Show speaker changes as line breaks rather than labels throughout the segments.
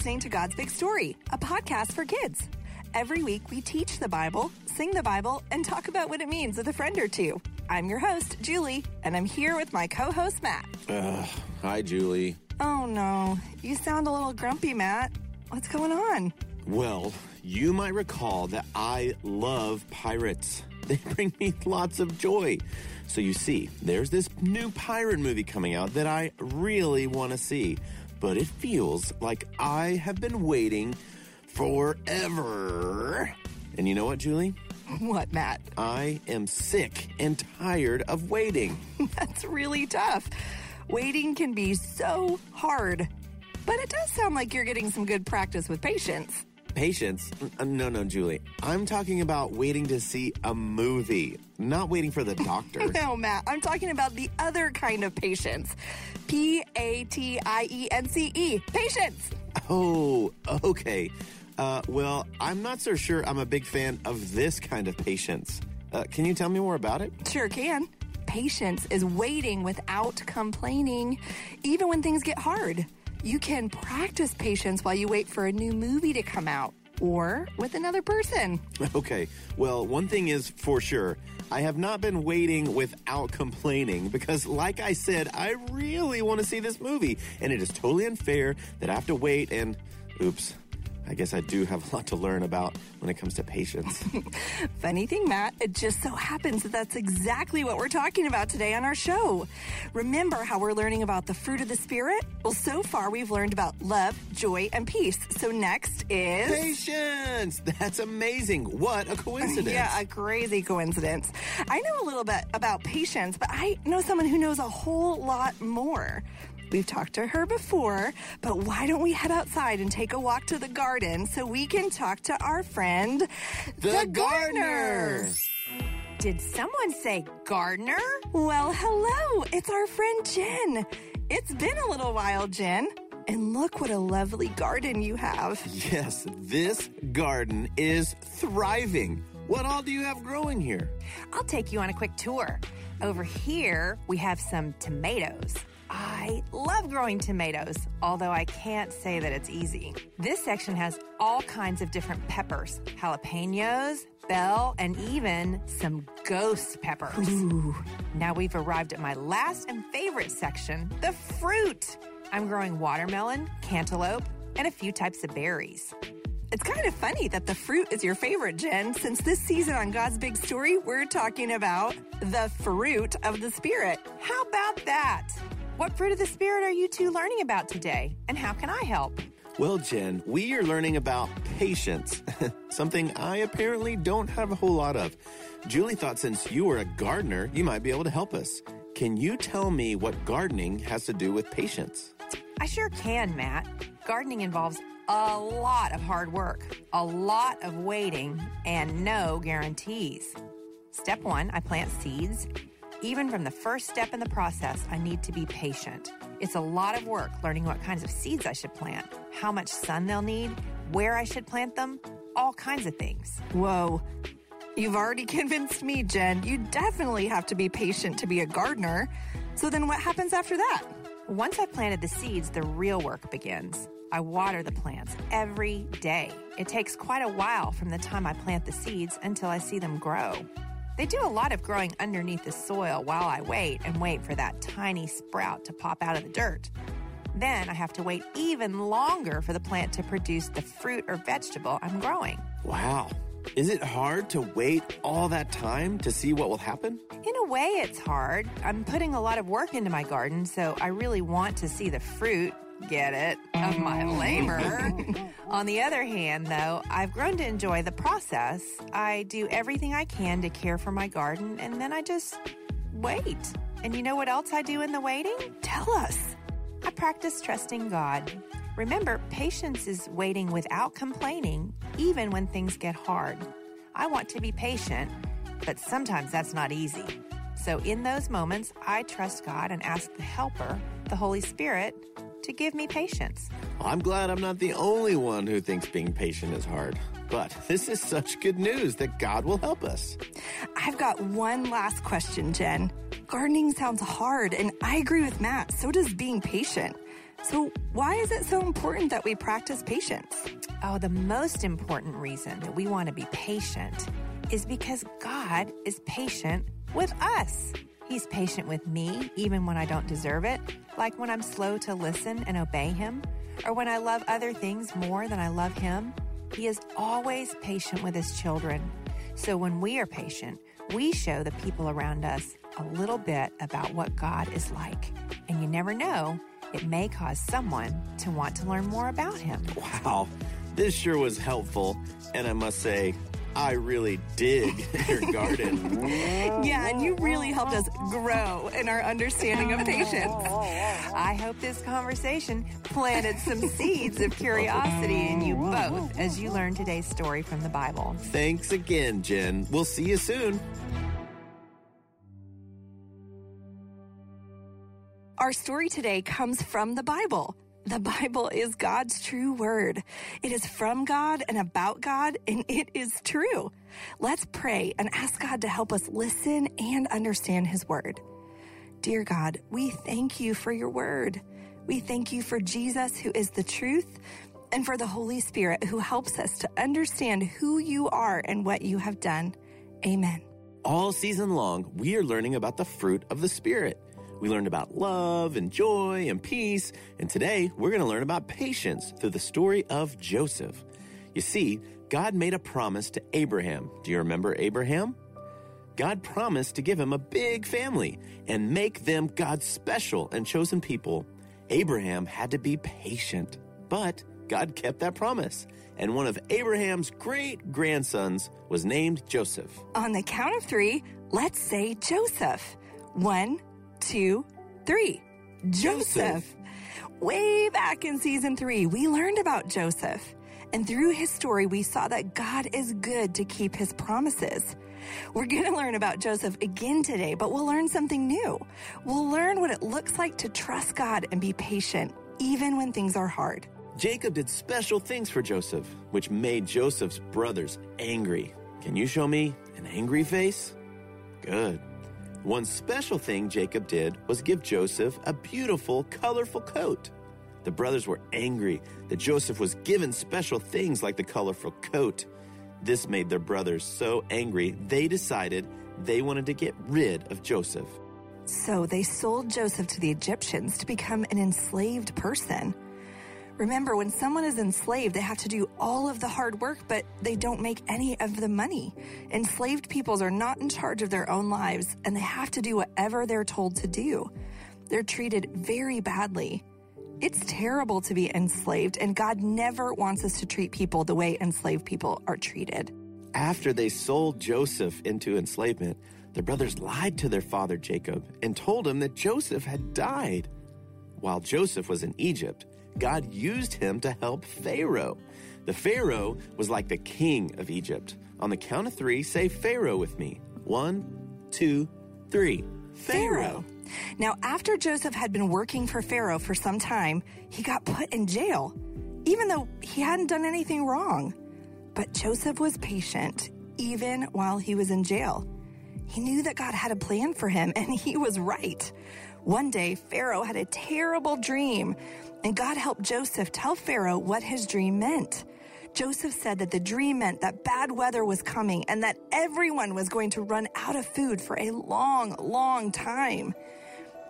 listening to God's Big Story, a podcast for kids. Every week, we teach the Bible, sing the Bible, and talk about what it means with a friend or two. I'm your host, Julie, and I'm here with my co host, Matt.
Uh, hi, Julie.
Oh, no. You sound a little grumpy, Matt. What's going on?
Well, you might recall that I love pirates. They bring me lots of joy. So, you see, there's this new pirate movie coming out that I really want to see but it feels like I have been waiting forever. And you know what, Julie?
What, Matt?
I am sick and tired of waiting.
That's really tough. Waiting can be so hard. But it does sound like you're getting some good practice with patience.
Patience? No, no, Julie. I'm talking about waiting to see a movie, not waiting for the doctor.
no, Matt. I'm talking about the other kind of patience. P A T I E N C E. Patience.
Oh, okay. Uh, well, I'm not so sure I'm a big fan of this kind of patience. Uh, can you tell me more about it?
Sure can. Patience is waiting without complaining, even when things get hard. You can practice patience while you wait for a new movie to come out or with another person.
Okay, well, one thing is for sure. I have not been waiting without complaining because, like I said, I really want to see this movie, and it is totally unfair that I have to wait and. Oops. I guess I do have a lot to learn about when it comes to patience.
Funny thing, Matt, it just so happens that that's exactly what we're talking about today on our show. Remember how we're learning about the fruit of the Spirit? Well, so far we've learned about love, joy, and peace. So next is.
Patience! That's amazing. What a coincidence.
yeah, a crazy coincidence. I know a little bit about patience, but I know someone who knows a whole lot more. We've talked to her before, but why don't we head outside and take a walk to the garden so we can talk to our friend,
the, the gardener.
Did someone say gardener?
Well, hello. It's our friend Jen. It's been a little while, Jen. And look what a lovely garden you have.
Yes, this garden is thriving. What all do you have growing here?
I'll take you on a quick tour. Over here, we have some tomatoes. I love growing tomatoes, although I can't say that it's easy. This section has all kinds of different peppers jalapenos, bell, and even some ghost peppers.
Ooh.
Now we've arrived at my last and favorite section the fruit. I'm growing watermelon, cantaloupe, and a few types of berries.
It's kind of funny that the fruit is your favorite, Jen, since this season on God's Big Story, we're talking about the fruit of the Spirit.
How about that? What fruit of the Spirit are you two learning about today, and how can I help?
Well, Jen, we are learning about patience, something I apparently don't have a whole lot of. Julie thought since you are a gardener, you might be able to help us. Can you tell me what gardening has to do with patience?
I sure can, Matt. Gardening involves a lot of hard work, a lot of waiting, and no guarantees. Step one, I plant seeds. Even from the first step in the process, I need to be patient. It's a lot of work learning what kinds of seeds I should plant, how much sun they'll need, where I should plant them, all kinds of things.
Whoa. You've already convinced me, Jen. You definitely have to be patient to be a gardener. So then what happens after that?
Once I've planted the seeds, the real work begins. I water the plants every day. It takes quite a while from the time I plant the seeds until I see them grow. They do a lot of growing underneath the soil while I wait and wait for that tiny sprout to pop out of the dirt. Then I have to wait even longer for the plant to produce the fruit or vegetable I'm growing.
Wow. Is it hard to wait all that time to see what will happen?
In a way, it's hard. I'm putting a lot of work into my garden, so I really want to see the fruit, get it, of my labor. On the other hand, though, I've grown to enjoy the process. I do everything I can to care for my garden, and then I just wait. And you know what else I do in the waiting?
Tell us.
I practice trusting God. Remember, patience is waiting without complaining, even when things get hard. I want to be patient, but sometimes that's not easy. So, in those moments, I trust God and ask the Helper, the Holy Spirit, to give me patience.
I'm glad I'm not the only one who thinks being patient is hard. But this is such good news that God will help us.
I've got one last question, Jen. Gardening sounds hard, and I agree with Matt. So does being patient. So, why is it so important that we practice patience?
Oh, the most important reason that we want to be patient is because God is patient with us. He's patient with me, even when I don't deserve it, like when I'm slow to listen and obey Him, or when I love other things more than I love Him. He is always patient with His children. So when we are patient, we show the people around us a little bit about what God is like. And you never know, it may cause someone to want to learn more about Him.
Wow. This sure was helpful. And I must say, I really dig your garden.
Yeah, and you really helped us grow in our understanding of patience.
I hope this conversation planted some seeds of curiosity in you both as you learn today's story from the Bible.
Thanks again, Jen. We'll see you soon.
Our story today comes from the Bible. The Bible is God's true word. It is from God and about God, and it is true. Let's pray and ask God to help us listen and understand His word. Dear God, we thank you for your word. We thank you for Jesus, who is the truth, and for the Holy Spirit, who helps us to understand who you are and what you have done. Amen.
All season long, we are learning about the fruit of the Spirit. We learned about love and joy and peace, and today we're going to learn about patience through the story of Joseph. You see, God made a promise to Abraham. Do you remember Abraham? God promised to give him a big family and make them God's special and chosen people. Abraham had to be patient, but God kept that promise. And one of Abraham's great grandsons was named Joseph.
On the count of three, let's say Joseph. One, two, three. Joseph. Way back in season three, we learned about Joseph. And through his story, we saw that God is good to keep his promises. We're going to learn about Joseph again today, but we'll learn something new. We'll learn what it looks like to trust God and be patient, even when things are hard.
Jacob did special things for Joseph, which made Joseph's brothers angry. Can you show me an angry face? Good. One special thing Jacob did was give Joseph a beautiful, colorful coat. The brothers were angry that Joseph was given special things like the colorful coat. This made their brothers so angry, they decided they wanted to get rid of Joseph.
So they sold Joseph to the Egyptians to become an enslaved person. Remember, when someone is enslaved, they have to do all of the hard work, but they don't make any of the money. Enslaved peoples are not in charge of their own lives, and they have to do whatever they're told to do. They're treated very badly. It's terrible to be enslaved, and God never wants us to treat people the way enslaved people are treated.
After they sold Joseph into enslavement, the brothers lied to their father Jacob and told him that Joseph had died. While Joseph was in Egypt, God used him to help Pharaoh. The Pharaoh was like the king of Egypt. On the count of three, say Pharaoh with me. One, two, three.
Pharaoh. Now, after Joseph had been working for Pharaoh for some time, he got put in jail, even though he hadn't done anything wrong. But Joseph was patient, even while he was in jail. He knew that God had a plan for him, and he was right. One day, Pharaoh had a terrible dream, and God helped Joseph tell Pharaoh what his dream meant. Joseph said that the dream meant that bad weather was coming and that everyone was going to run out of food for a long, long time.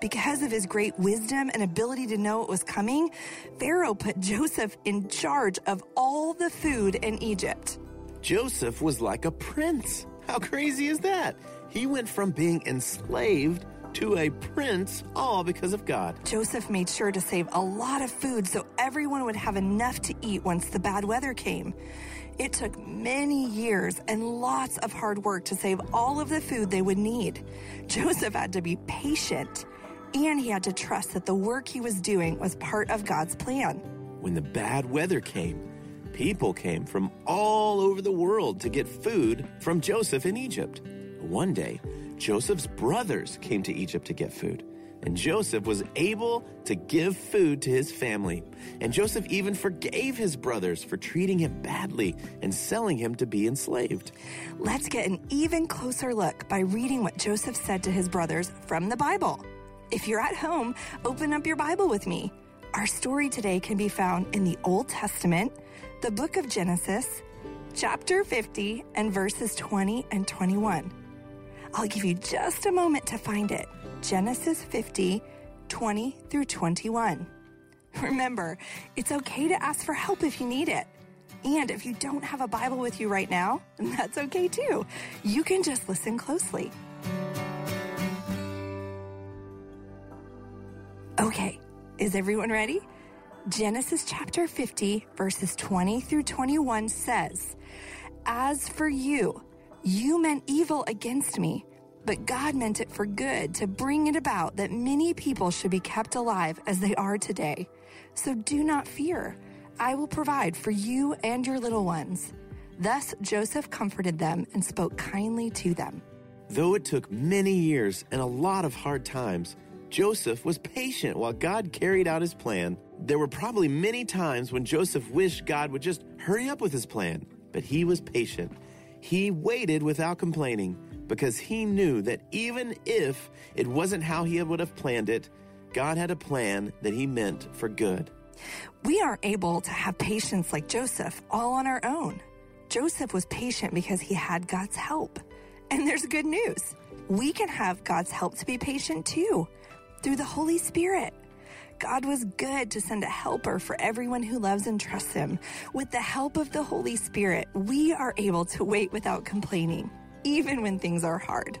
Because of his great wisdom and ability to know what was coming, Pharaoh put Joseph in charge of all the food in Egypt.
Joseph was like a prince. How crazy is that? He went from being enslaved to a prince, all because of God.
Joseph made sure to save a lot of food so everyone would have enough to eat once the bad weather came. It took many years and lots of hard work to save all of the food they would need. Joseph had to be patient and he had to trust that the work he was doing was part of God's plan.
When the bad weather came, people came from all over the world to get food from Joseph in Egypt. One day, Joseph's brothers came to Egypt to get food, and Joseph was able to give food to his family. And Joseph even forgave his brothers for treating him badly and selling him to be enslaved.
Let's get an even closer look by reading what Joseph said to his brothers from the Bible. If you're at home, open up your Bible with me. Our story today can be found in the Old Testament, the book of Genesis, chapter 50, and verses 20 and 21. I'll give you just a moment to find it. Genesis 50, 20 through 21. Remember, it's okay to ask for help if you need it. And if you don't have a Bible with you right now, that's okay too. You can just listen closely. Okay, is everyone ready? Genesis chapter 50, verses 20 through 21 says, As for you, you meant evil against me, but God meant it for good to bring it about that many people should be kept alive as they are today. So do not fear. I will provide for you and your little ones. Thus Joseph comforted them and spoke kindly to them.
Though it took many years and a lot of hard times, Joseph was patient while God carried out his plan. There were probably many times when Joseph wished God would just hurry up with his plan, but he was patient. He waited without complaining because he knew that even if it wasn't how he would have planned it, God had a plan that he meant for good.
We aren't able to have patience like Joseph all on our own. Joseph was patient because he had God's help. And there's good news. We can have God's help to be patient too through the Holy Spirit. God was good to send a helper for everyone who loves and trusts Him. With the help of the Holy Spirit, we are able to wait without complaining, even when things are hard.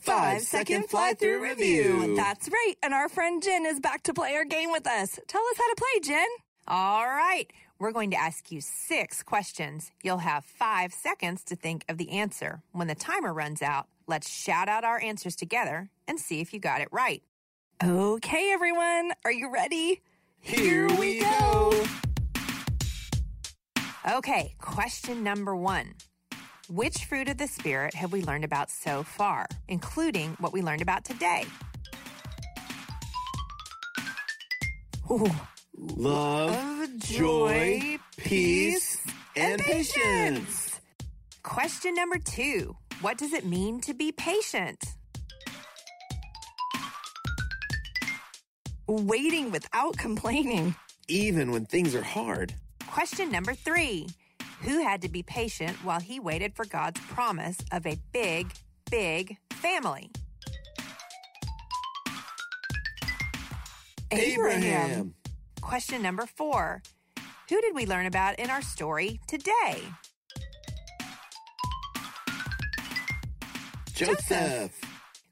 Five second fly through review. That's right. And our friend Jen is back to play our game with us. Tell us how to play, Jen.
All right. We're going to ask you six questions. You'll have five seconds to think of the answer. When the timer runs out, let's shout out our answers together and see if you got it right.
Okay, everyone. Are you ready?
Here we go.
Okay, question number one. Which fruit of the Spirit have we learned about so far, including what we learned about today?
Ooh.
Love, joy, peace, and patience.
Question number two What does it mean to be patient?
waiting without complaining.
Even when things are hard.
Question number three Who had to be patient while he waited for God's promise of a big, big family?
Abraham.
Question number four Who did we learn about in our story today?
Joseph.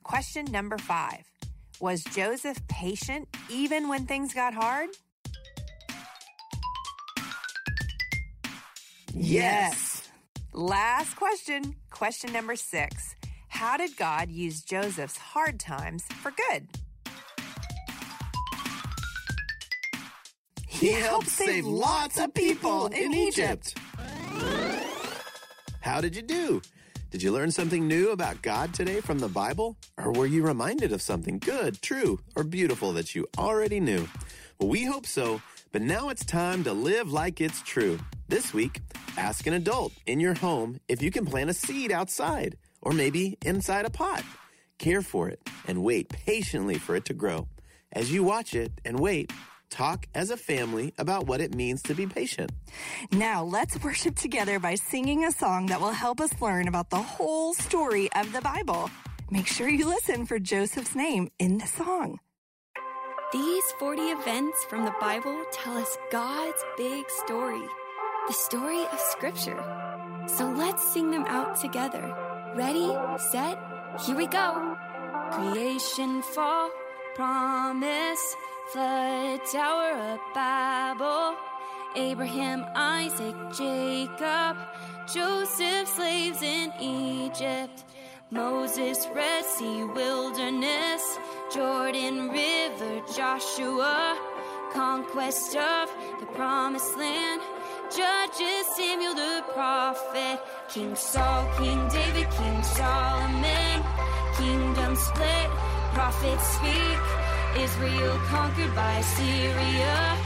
Question number five Was Joseph patient even when things got hard?
Yes.
Last question. Question number six How did God use Joseph's hard times for good?
He helped save lots of people in Egypt. How did you do? Did you learn something new about God today from the Bible? Or were you reminded of something good, true, or beautiful that you already knew? Well, we hope so, but now it's time to live like it's true. This week, ask an adult in your home if you can plant a seed outside or maybe inside a pot. Care for it and wait patiently for it to grow. As you watch it and wait, talk as a family about what it means to be patient.
Now let's worship together by singing a song that will help us learn about the whole story of the Bible. Make sure you listen for Joseph's name in the song.
These 40 events from the Bible tell us God's big story, the story of Scripture. So let's sing them out together. Ready, set, here we go. Creation, fall, promise, flood, tower of Babel, Abraham, Isaac, Jacob, Joseph, slaves in Egypt, Moses, Red Sea, wilderness, Jordan River, Joshua, conquest of the promised land, Judges, Samuel the prophet, King Saul, King David, King Solomon, kingdom split, prophets speak, Israel conquered by Syria,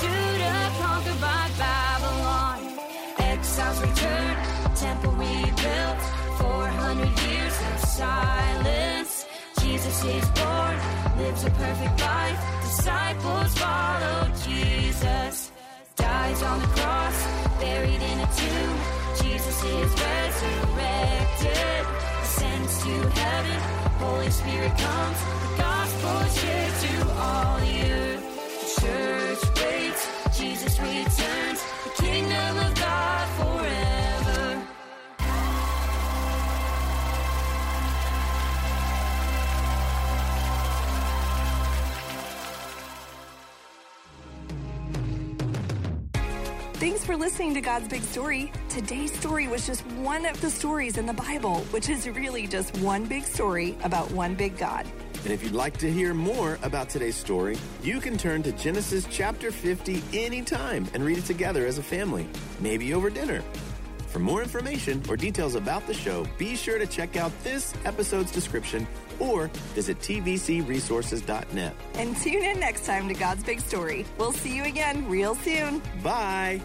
Judah conquered by Babylon, exiles return, temple rebuilt, 400 years of silence. Jesus is born, lives a perfect life. Disciples follow Jesus. Dies on the cross, buried in a tomb. Jesus is resurrected, ascends to heaven. Holy Spirit comes, the gospel is shared to all the earth. The church waits, Jesus returns, the kingdom of God forever.
For listening to God's Big Story. Today's story was just one of the stories in the Bible, which is really just one big story about one big God.
And if you'd like to hear more about today's story, you can turn to Genesis chapter 50 anytime and read it together as a family, maybe over dinner. For more information or details about the show, be sure to check out this episode's description or visit tvcresources.net.
And tune in next time to God's Big Story. We'll see you again real soon.
Bye.